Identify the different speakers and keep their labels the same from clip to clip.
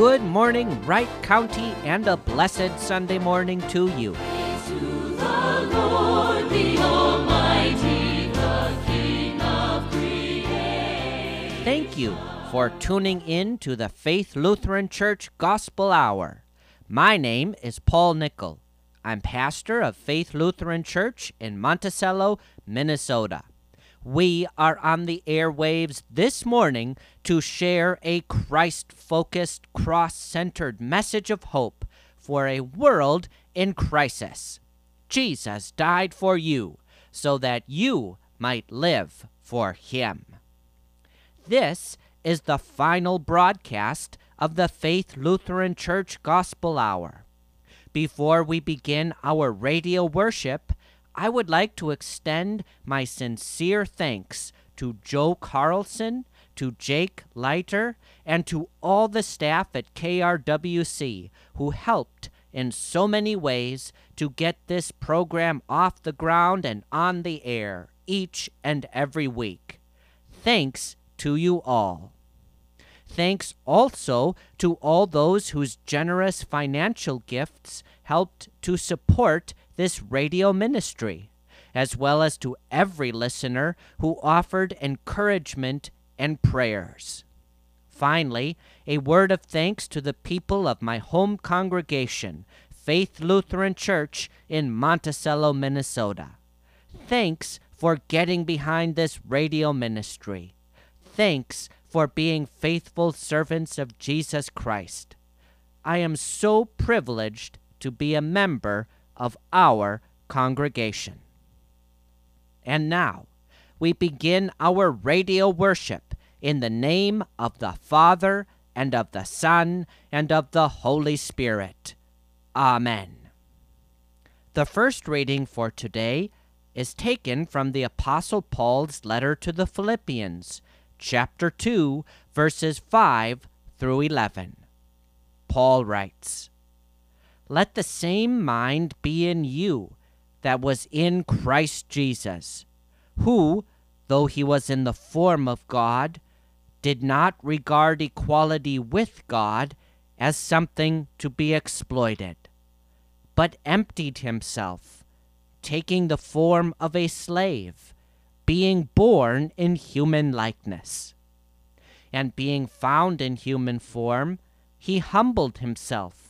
Speaker 1: good morning, Wright County, and a blessed Sunday morning to you. Thank you for tuning in to the Faith Lutheran Church Gospel Hour. My name is Paul Nickel. I'm pastor of Faith Lutheran Church in Monticello, Minnesota. We are on the airwaves this morning to share a Christ focused, cross centered message of hope for a world in crisis. Jesus died for you so that you might live for him. This is the final broadcast of the Faith Lutheran Church Gospel Hour. Before we begin our radio worship, I would like to extend my sincere thanks to Joe Carlson, to Jake Leiter, and to all the staff at KRWC who helped in so many ways to get this program off the ground and on the air each and every week. Thanks to you all. Thanks also to all those whose generous financial gifts helped to support this radio ministry, as well as to every listener who offered encouragement and prayers. Finally, a word of thanks to the people of my home congregation, Faith Lutheran Church in Monticello, Minnesota. Thanks for getting behind this radio ministry. Thanks for being faithful servants of Jesus Christ. I am so privileged to be a member of our congregation. And now, we begin our radio worship in the name of the Father, and of the Son, and of the Holy Spirit. Amen. The first reading for today is taken from the Apostle Paul's letter to the Philippians, chapter 2, verses 5 through 11. Paul writes, Let the same mind be in you that was in Christ Jesus, who, though he was in the form of God, did not regard equality with God as something to be exploited, but emptied himself, taking the form of a slave being born in human likeness. And being found in human form, he humbled himself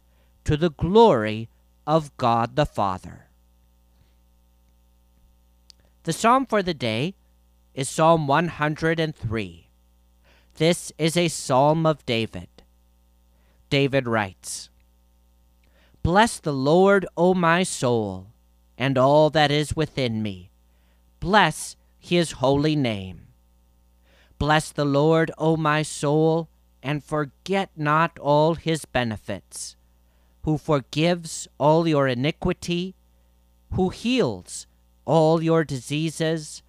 Speaker 1: to the glory of God the Father. The psalm for the day is Psalm 103. This is a psalm of David. David writes, Bless the Lord, O my soul, and all that is within me. Bless his holy name. Bless the Lord, O my soul, and forget not all his benefits, who forgives all your iniquity, who heals all your diseases,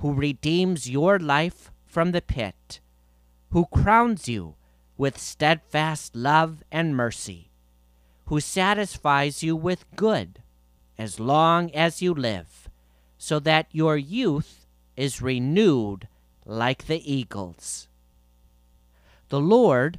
Speaker 1: who redeems your life from the pit, who crowns you with steadfast love and mercy, who satisfies you with good as long as you live, so that your youth is renewed like the eagles. The Lord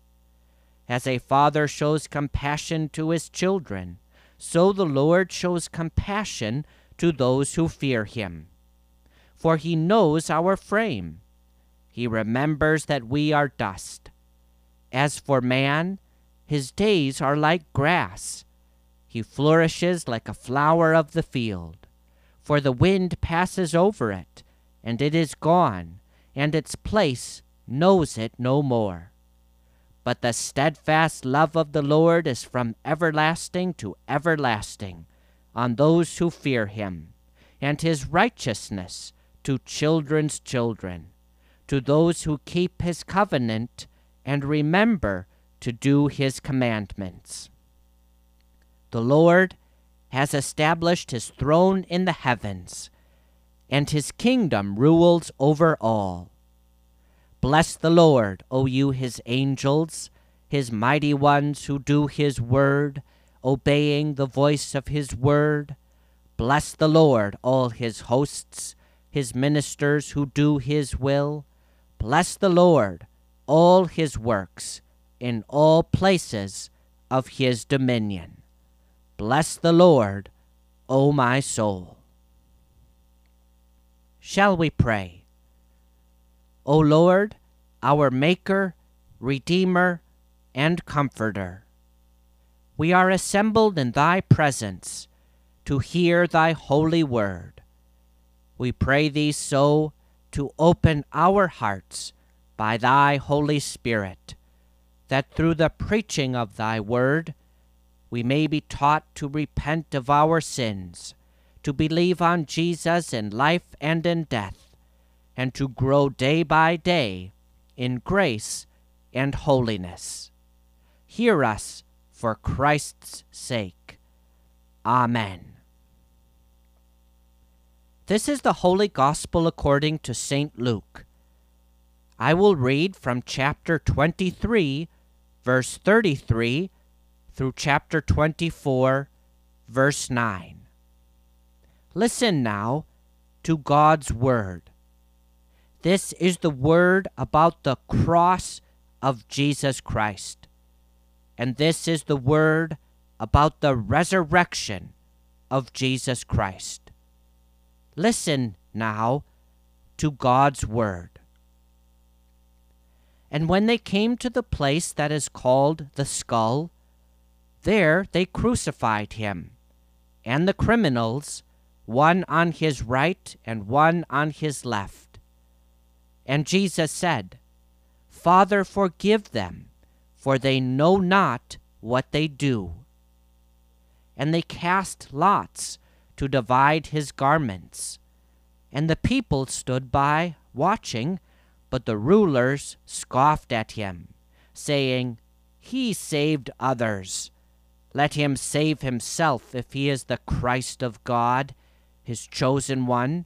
Speaker 1: As a father shows compassion to his children, so the Lord shows compassion to those who fear him. For he knows our frame. He remembers that we are dust. As for man, his days are like grass. He flourishes like a flower of the field. For the wind passes over it, and it is gone, and its place knows it no more. But the steadfast love of the Lord is from everlasting to everlasting on those who fear him, and his righteousness to children's children, to those who keep his covenant and remember to do his commandments. The Lord has established his throne in the heavens, and his kingdom rules over all. Bless the Lord, O you his angels, his mighty ones who do his word, obeying the voice of his word. Bless the Lord, all his hosts, his ministers who do his will. Bless the Lord, all his works, in all places of his dominion. Bless the Lord, O my soul. Shall we pray? O Lord, our Maker, Redeemer, and Comforter, we are assembled in Thy presence to hear Thy holy word. We pray Thee so to open our hearts by Thy Holy Spirit, that through the preaching of Thy word we may be taught to repent of our sins to believe on Jesus in life and in death, and to grow day by day in grace and holiness. Hear us for Christ's sake. Amen. This is the Holy Gospel according to St. Luke. I will read from chapter 23, verse 33, through chapter 24, verse 9. Listen now to God's Word. This is the Word about the cross of Jesus Christ. And this is the Word about the resurrection of Jesus Christ. Listen now to God's Word. And when they came to the place that is called the skull, there they crucified him, and the criminals one on his right and one on his left. And Jesus said, Father, forgive them, for they know not what they do. And they cast lots to divide his garments. And the people stood by, watching, but the rulers scoffed at him, saying, He saved others. Let him save himself if he is the Christ of God his chosen one.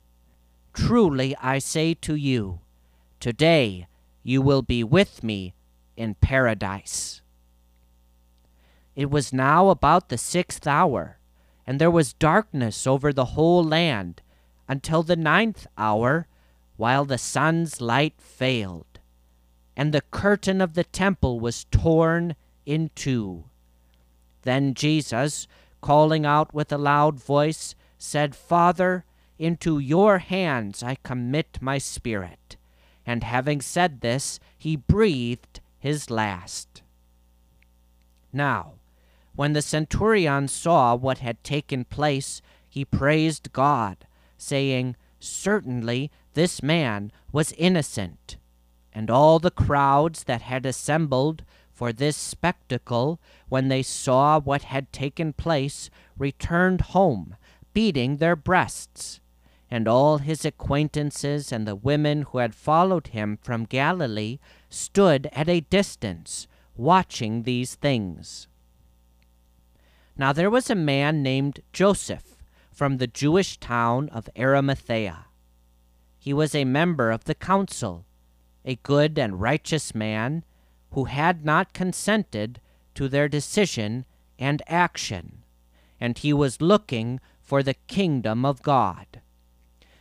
Speaker 1: Truly I say to you, today you will be with me in paradise. It was now about the sixth hour, and there was darkness over the whole land until the ninth hour, while the sun's light failed, and the curtain of the temple was torn in two. Then Jesus, calling out with a loud voice, said, Father, into your hands I commit my spirit. And having said this, he breathed his last. Now, when the centurion saw what had taken place, he praised God, saying, Certainly this man was innocent. And all the crowds that had assembled for this spectacle, when they saw what had taken place, returned home, beating their breasts. And all his acquaintances and the women who had followed him from Galilee stood at a distance, watching these things. Now there was a man named Joseph from the Jewish town of Arimathea. He was a member of the council, a good and righteous man who had not consented to their decision and action, and he was looking for the kingdom of God.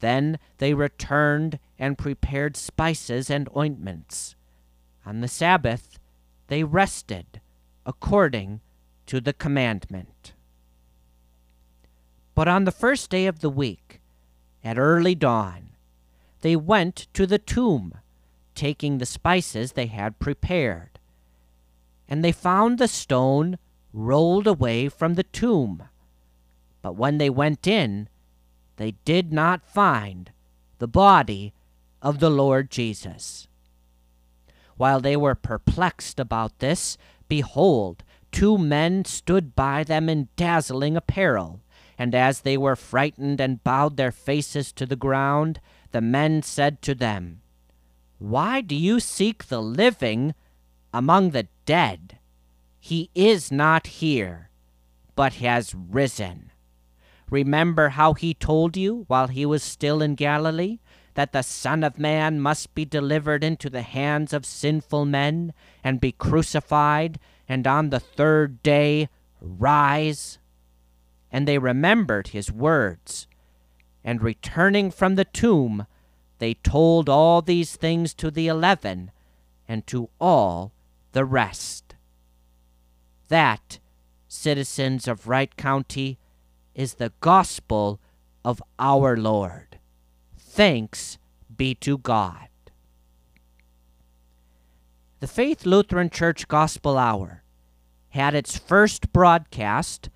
Speaker 1: Then they returned and prepared spices and ointments. On the Sabbath they rested according to the commandment. But on the first day of the week, at early dawn, they went to the tomb taking the spices they had prepared. And they found the stone rolled away from the tomb. But when they went in, they did not find the body of the Lord Jesus. While they were perplexed about this, behold, two men stood by them in dazzling apparel. And as they were frightened and bowed their faces to the ground, the men said to them, why do you seek the living among the dead? He is not here, but has risen. Remember how he told you while he was still in Galilee that the Son of Man must be delivered into the hands of sinful men and be crucified, and on the third day rise? And they remembered his words, and returning from the tomb, they told all these things to the eleven and to all the rest. That, citizens of Wright County, is the gospel of our Lord. Thanks be to God. The Faith Lutheran Church Gospel Hour had its first broadcast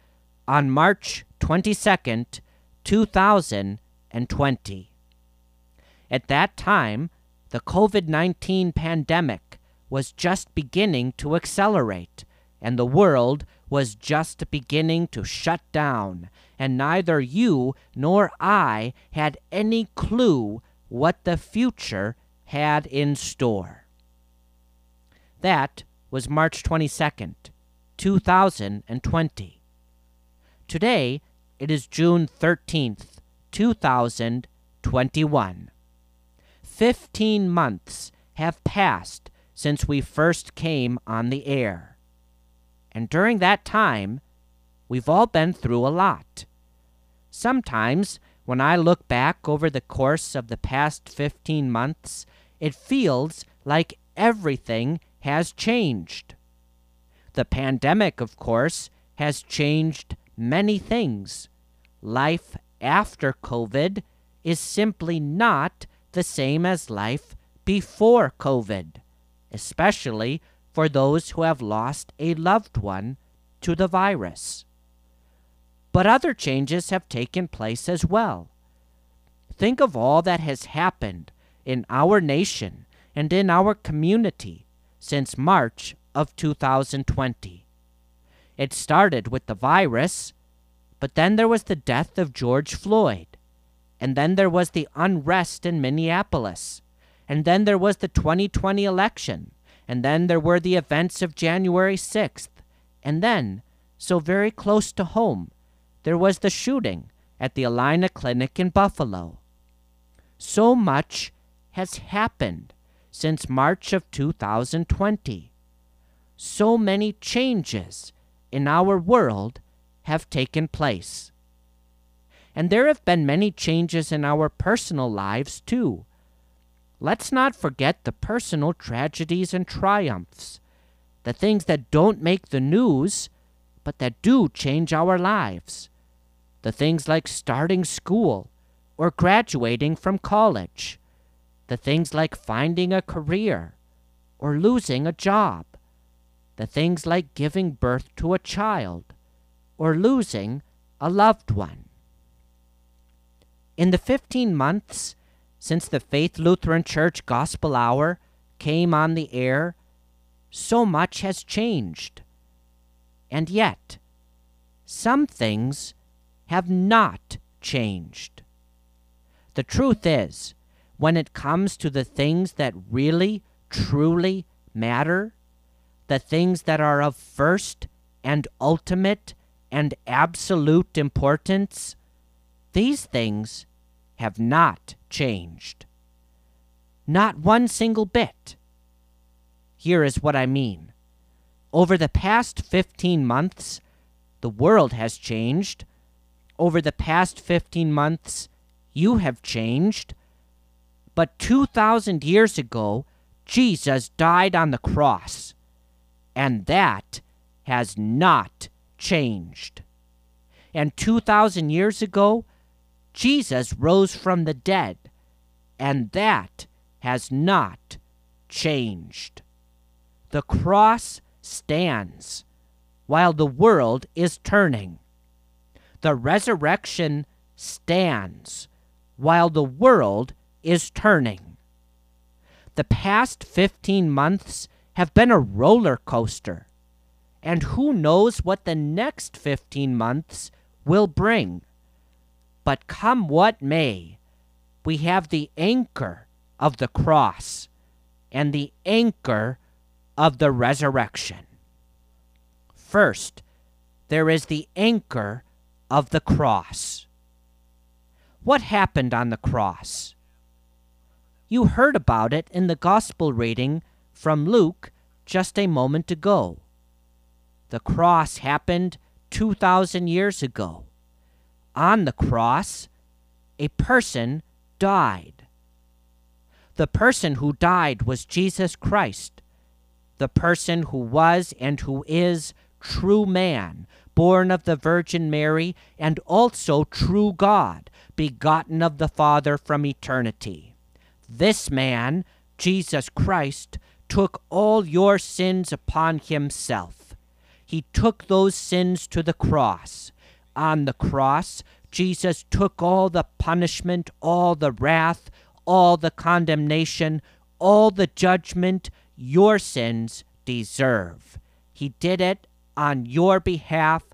Speaker 1: on March 22nd, 2020. At that time, the COVID 19 pandemic was just beginning to accelerate, and the world was just beginning to shut down, and neither you nor I had any clue what the future had in store. That was March 22nd, 2020. Today, it is June 13th, 2021. Fifteen months have passed since we first came on the air. And during that time, we've all been through a lot. Sometimes, when I look back over the course of the past 15 months, it feels like everything has changed. The pandemic, of course, has changed many things. Life after COVID is simply not the same as life before COVID, especially for those who have lost a loved one to the virus. But other changes have taken place as well. Think of all that has happened in our nation and in our community since March of 2020. It started with the virus, but then there was the death of George Floyd, and then there was the unrest in Minneapolis. And then there was the 2020 election. And then there were the events of January 6th. And then, so very close to home, there was the shooting at the Allina Clinic in Buffalo. So much has happened since March of 2020. So many changes in our world have taken place. And there have been many changes in our personal lives, too. Let's not forget the personal tragedies and triumphs, the things that don't make the news, but that do change our lives. The things like starting school or graduating from college. The things like finding a career or losing a job. The things like giving birth to a child or losing a loved one. In the 15 months since the Faith Lutheran Church Gospel Hour came on the air, so much has changed. And yet, some things have not changed. The truth is, when it comes to the things that really, truly matter, the things that are of first and ultimate and absolute importance, these things have not changed. Not one single bit. Here is what I mean. Over the past 15 months, the world has changed. Over the past 15 months, you have changed. But 2,000 years ago, Jesus died on the cross, and that has not changed. And 2,000 years ago, Jesus rose from the dead, and that has not changed. The cross stands while the world is turning. The resurrection stands while the world is turning. The past 15 months have been a roller coaster, and who knows what the next 15 months will bring. But come what may, we have the anchor of the cross and the anchor of the resurrection. First, there is the anchor of the cross. What happened on the cross? You heard about it in the gospel reading from Luke just a moment ago. The cross happened 2,000 years ago on the cross, a person died. The person who died was Jesus Christ, the person who was and who is true man, born of the Virgin Mary, and also true God, begotten of the Father from eternity. This man, Jesus Christ, took all your sins upon himself. He took those sins to the cross on the cross, Jesus took all the punishment, all the wrath, all the condemnation, all the judgment your sins deserve. He did it on your behalf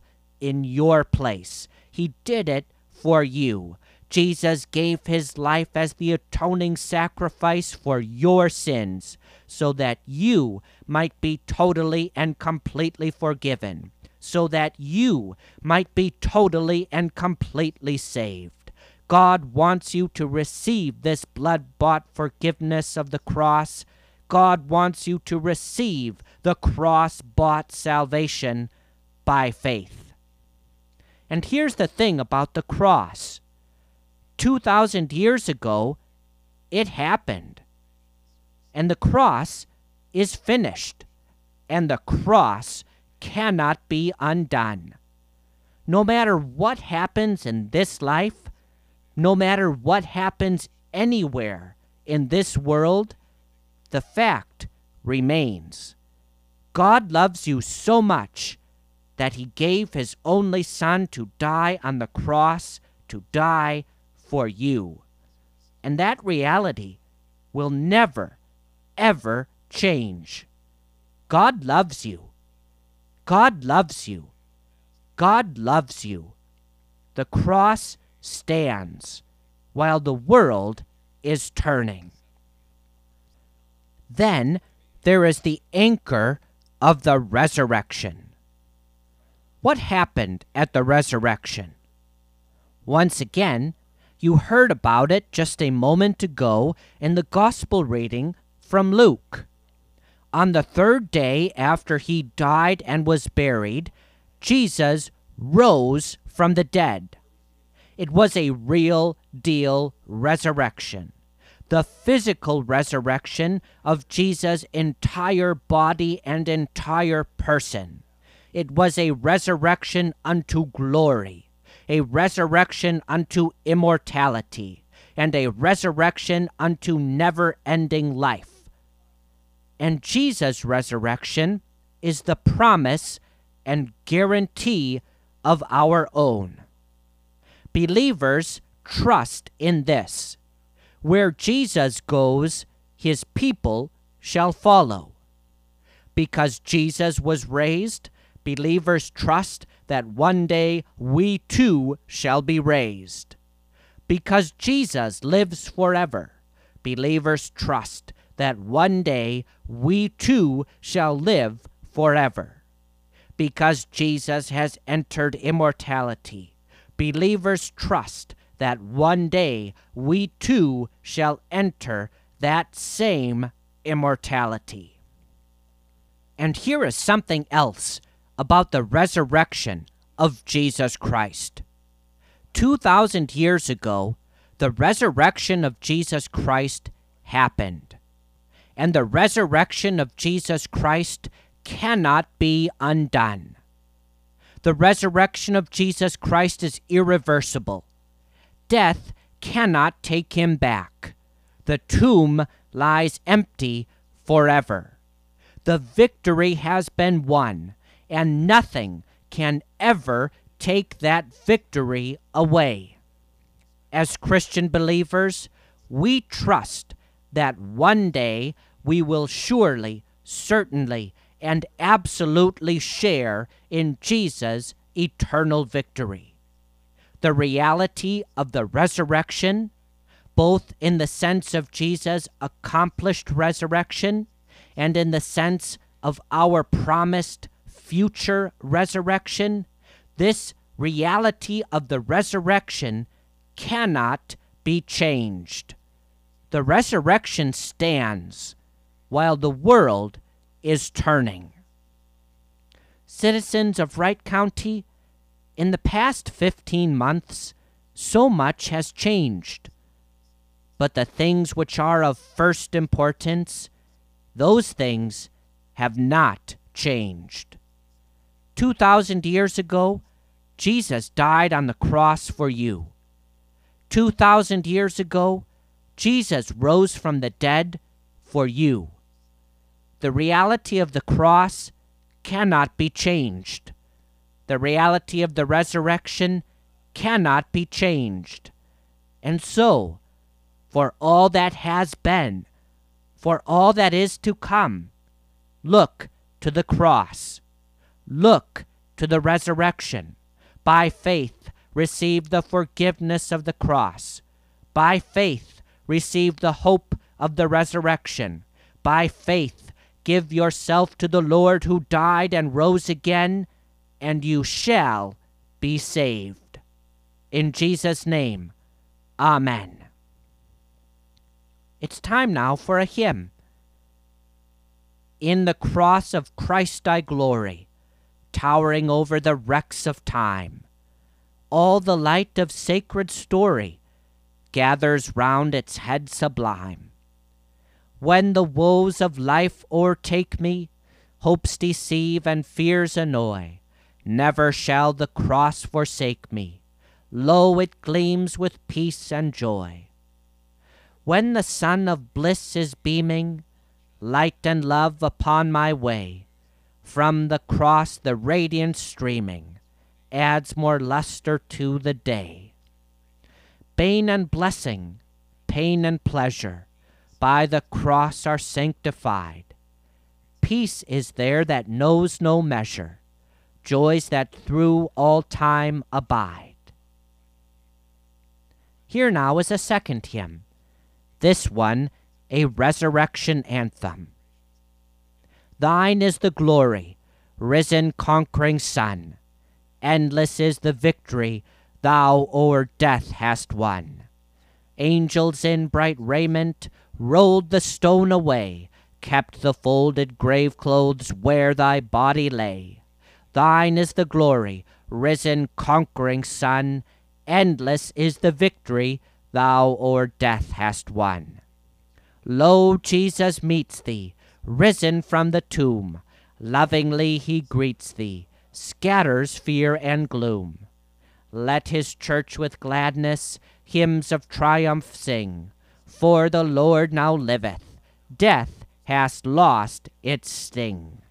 Speaker 1: in your place. He did it for you. Jesus gave his life as the atoning sacrifice for your sins so that you might be totally and completely forgiven so that you might be totally and completely saved. God wants you to receive this blood bought forgiveness of the cross. God wants you to receive the cross bought salvation by faith. And here's the thing about the cross 2,000 years ago, it happened. And the cross is finished. And the cross cannot be undone. No matter what happens in this life, no matter what happens anywhere in this world, the fact remains. God loves you so much that he gave his only Son to die on the cross, to die for you. And that reality will never, ever change. God loves you. God loves you. God loves you. The cross stands while the world is turning. Then there is the anchor of the resurrection. What happened at the resurrection? Once again, you heard about it just a moment ago in the Gospel reading from Luke. On the third day after he died and was buried, Jesus rose from the dead. It was a real deal resurrection. The physical resurrection of Jesus' entire body and entire person. It was a resurrection unto glory, a resurrection unto immortality, and a resurrection unto never ending life. And Jesus' resurrection is the promise and guarantee of our own. Believers trust in this. Where Jesus goes, his people shall follow. Because Jesus was raised, believers trust that one day we too shall be raised. Because Jesus lives forever, believers trust that one day we too shall live forever. Because Jesus has entered immortality, believers trust that one day we too shall enter that same immortality. And here is something else about the resurrection of Jesus Christ. 2,000 years ago, the resurrection of Jesus Christ happened. And the resurrection of Jesus Christ cannot be undone. The resurrection of Jesus Christ is irreversible. Death cannot take him back. The tomb lies empty forever. The victory has been won, and nothing can ever take that victory away. As Christian believers, we trust that one day we will surely, certainly, and absolutely share in Jesus' eternal victory. The reality of the resurrection, both in the sense of Jesus' accomplished resurrection and in the sense of our promised future resurrection, this reality of the resurrection cannot be changed. The resurrection stands while the world is turning. Citizens of Wright County, in the past 15 months, so much has changed. But the things which are of first importance, those things have not changed. 2,000 years ago, Jesus died on the cross for you. 2,000 years ago, Jesus rose from the dead for you. The reality of the cross cannot be changed. The reality of the resurrection cannot be changed. And so, for all that has been, for all that is to come, look to the cross. Look to the resurrection. By faith, receive the forgiveness of the cross. By faith, receive the hope of the resurrection. By faith, give yourself to the Lord who died and rose again, and you shall be saved. In Jesus' name, Amen. It's time now for a hymn. In the cross of Christ I glory towering over the wrecks of time. All the light of sacred story gathers round its head sublime. When the woes of life o'ertake me, hopes deceive and fears annoy, never shall the cross forsake me. Lo, it gleams with peace and joy. When the sun of bliss is beaming, light and love upon my way, from the cross, the radiance streaming adds more luster to the day. Bane and blessing, pain and pleasure, by the cross are sanctified. Peace is there that knows no measure, joys that through all time abide. Here now is a second hymn, this one a resurrection anthem. Thine is the glory, risen conquering Son. Endless is the victory thou o'er death hast won. Angels in bright raiment rolled the stone away, kept the folded grave clothes where thy body lay. Thine is the glory, risen conquering Son, endless is the victory thou o'er death hast won. Lo, Jesus meets thee, risen from the tomb. Lovingly he greets thee, scatters fear and gloom. Let his church with gladness hymns of triumph sing, for the Lord now liveth, death hast lost its sting.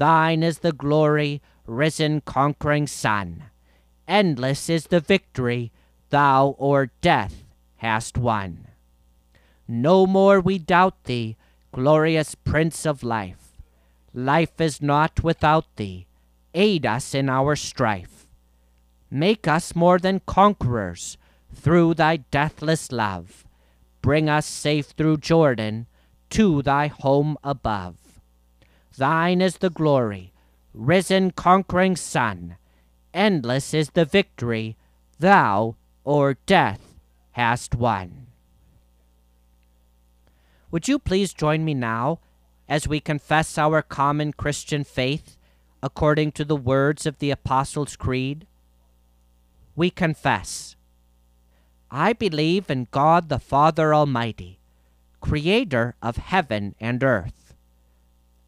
Speaker 1: Thine is the glory, risen conquering Son. Endless is the victory thou o'er death hast won. No more we doubt thee, glorious Prince of life. Life is not without thee. Aid us in our strife. Make us more than conquerors through thy deathless love. Bring us safe through Jordan to thy home above. Thine is the glory, risen conquering Son, Endless is the victory thou o'er death hast won. Would you please join me now as we confess our common Christian faith according to the words of the Apostles' Creed? We confess I believe in God the Father Almighty, creator of heaven and earth.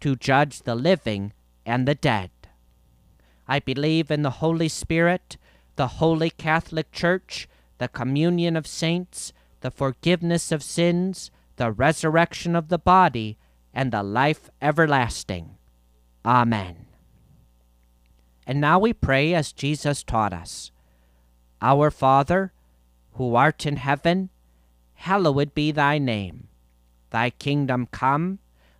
Speaker 1: to judge the living and the dead. I believe in the Holy Spirit, the Holy Catholic Church, the communion of saints, the forgiveness of sins, the resurrection of the body, and the life everlasting. Amen. And now we pray as Jesus taught us Our Father, who art in heaven, hallowed be thy name. Thy kingdom come,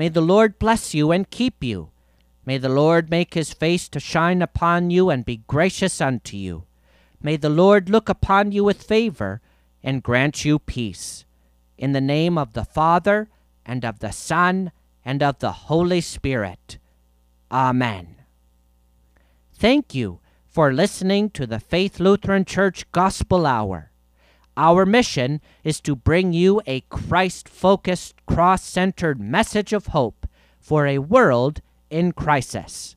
Speaker 1: may the Lord bless you and keep you. May the Lord make his face to shine upon you and be gracious unto you. May the Lord look upon you with favor and grant you peace. In the name of the Father, and of the Son, and of the Holy Spirit. Amen. Thank you for listening to the Faith Lutheran Church Gospel Hour. Our mission is to bring you a Christ focused, cross centered message of hope for a world in crisis.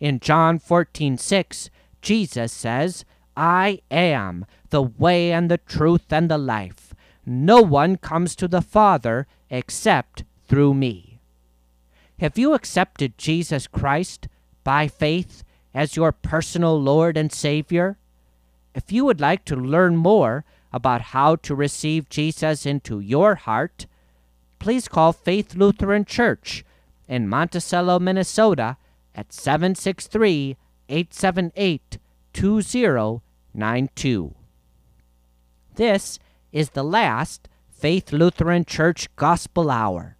Speaker 1: In John 14 6, Jesus says, I am the way and the truth and the life. No one comes to the Father except through me. Have you accepted Jesus Christ by faith as your personal Lord and Savior? If you would like to learn more about how to receive Jesus into your heart, please call Faith Lutheran Church in Monticello, Minnesota at 763 878 2092. This is the last Faith Lutheran Church Gospel Hour.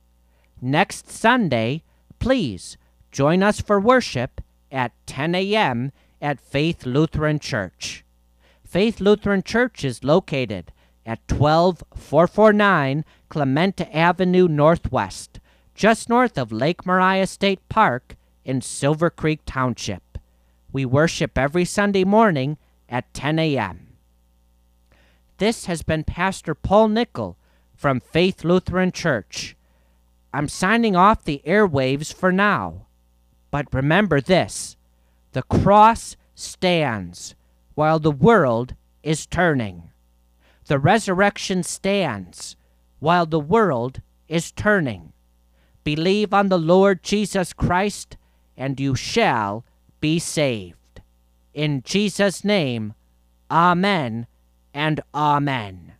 Speaker 1: Next Sunday, please join us for worship at 10 a.m. at Faith Lutheran Church. Faith Lutheran Church is located at 12449 Clementa Avenue Northwest, just north of Lake Maria State Park in Silver Creek Township. We worship every Sunday morning at 10 a.m. This has been Pastor Paul Nickel from Faith Lutheran Church. I'm signing off the airwaves for now. But remember this the cross stands while the world is turning. The resurrection stands while the world is turning. Believe on the Lord Jesus Christ, and you shall be saved. In Jesus' name, Amen and Amen.